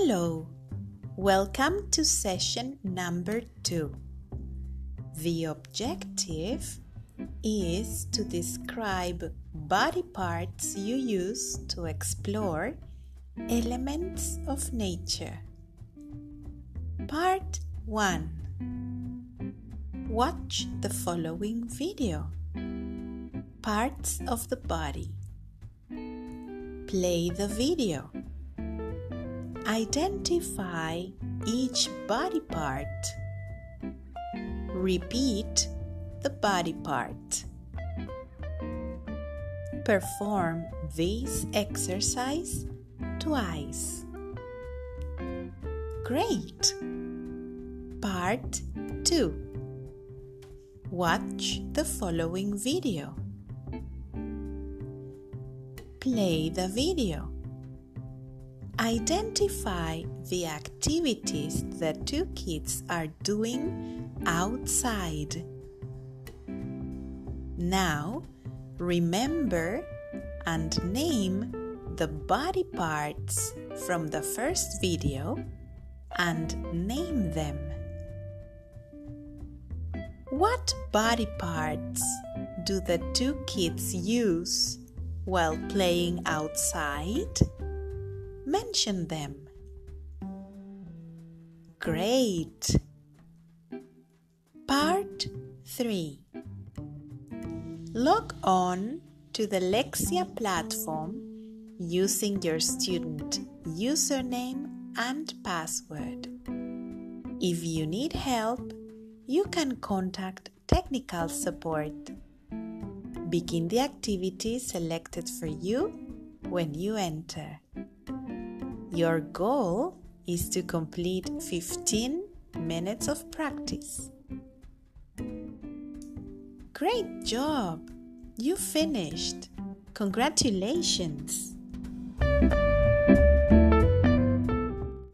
Hello, welcome to session number two. The objective is to describe body parts you use to explore elements of nature. Part 1 Watch the following video. Parts of the body. Play the video. Identify each body part. Repeat the body part. Perform this exercise twice. Great! Part 2 Watch the following video. Play the video. Identify the activities the two kids are doing outside. Now, remember and name the body parts from the first video and name them. What body parts do the two kids use while playing outside? Mention them. Great! Part 3 Log on to the Lexia platform using your student username and password. If you need help, you can contact technical support. Begin the activity selected for you when you enter. Your goal is to complete 15 minutes of practice. Great job! You finished! Congratulations!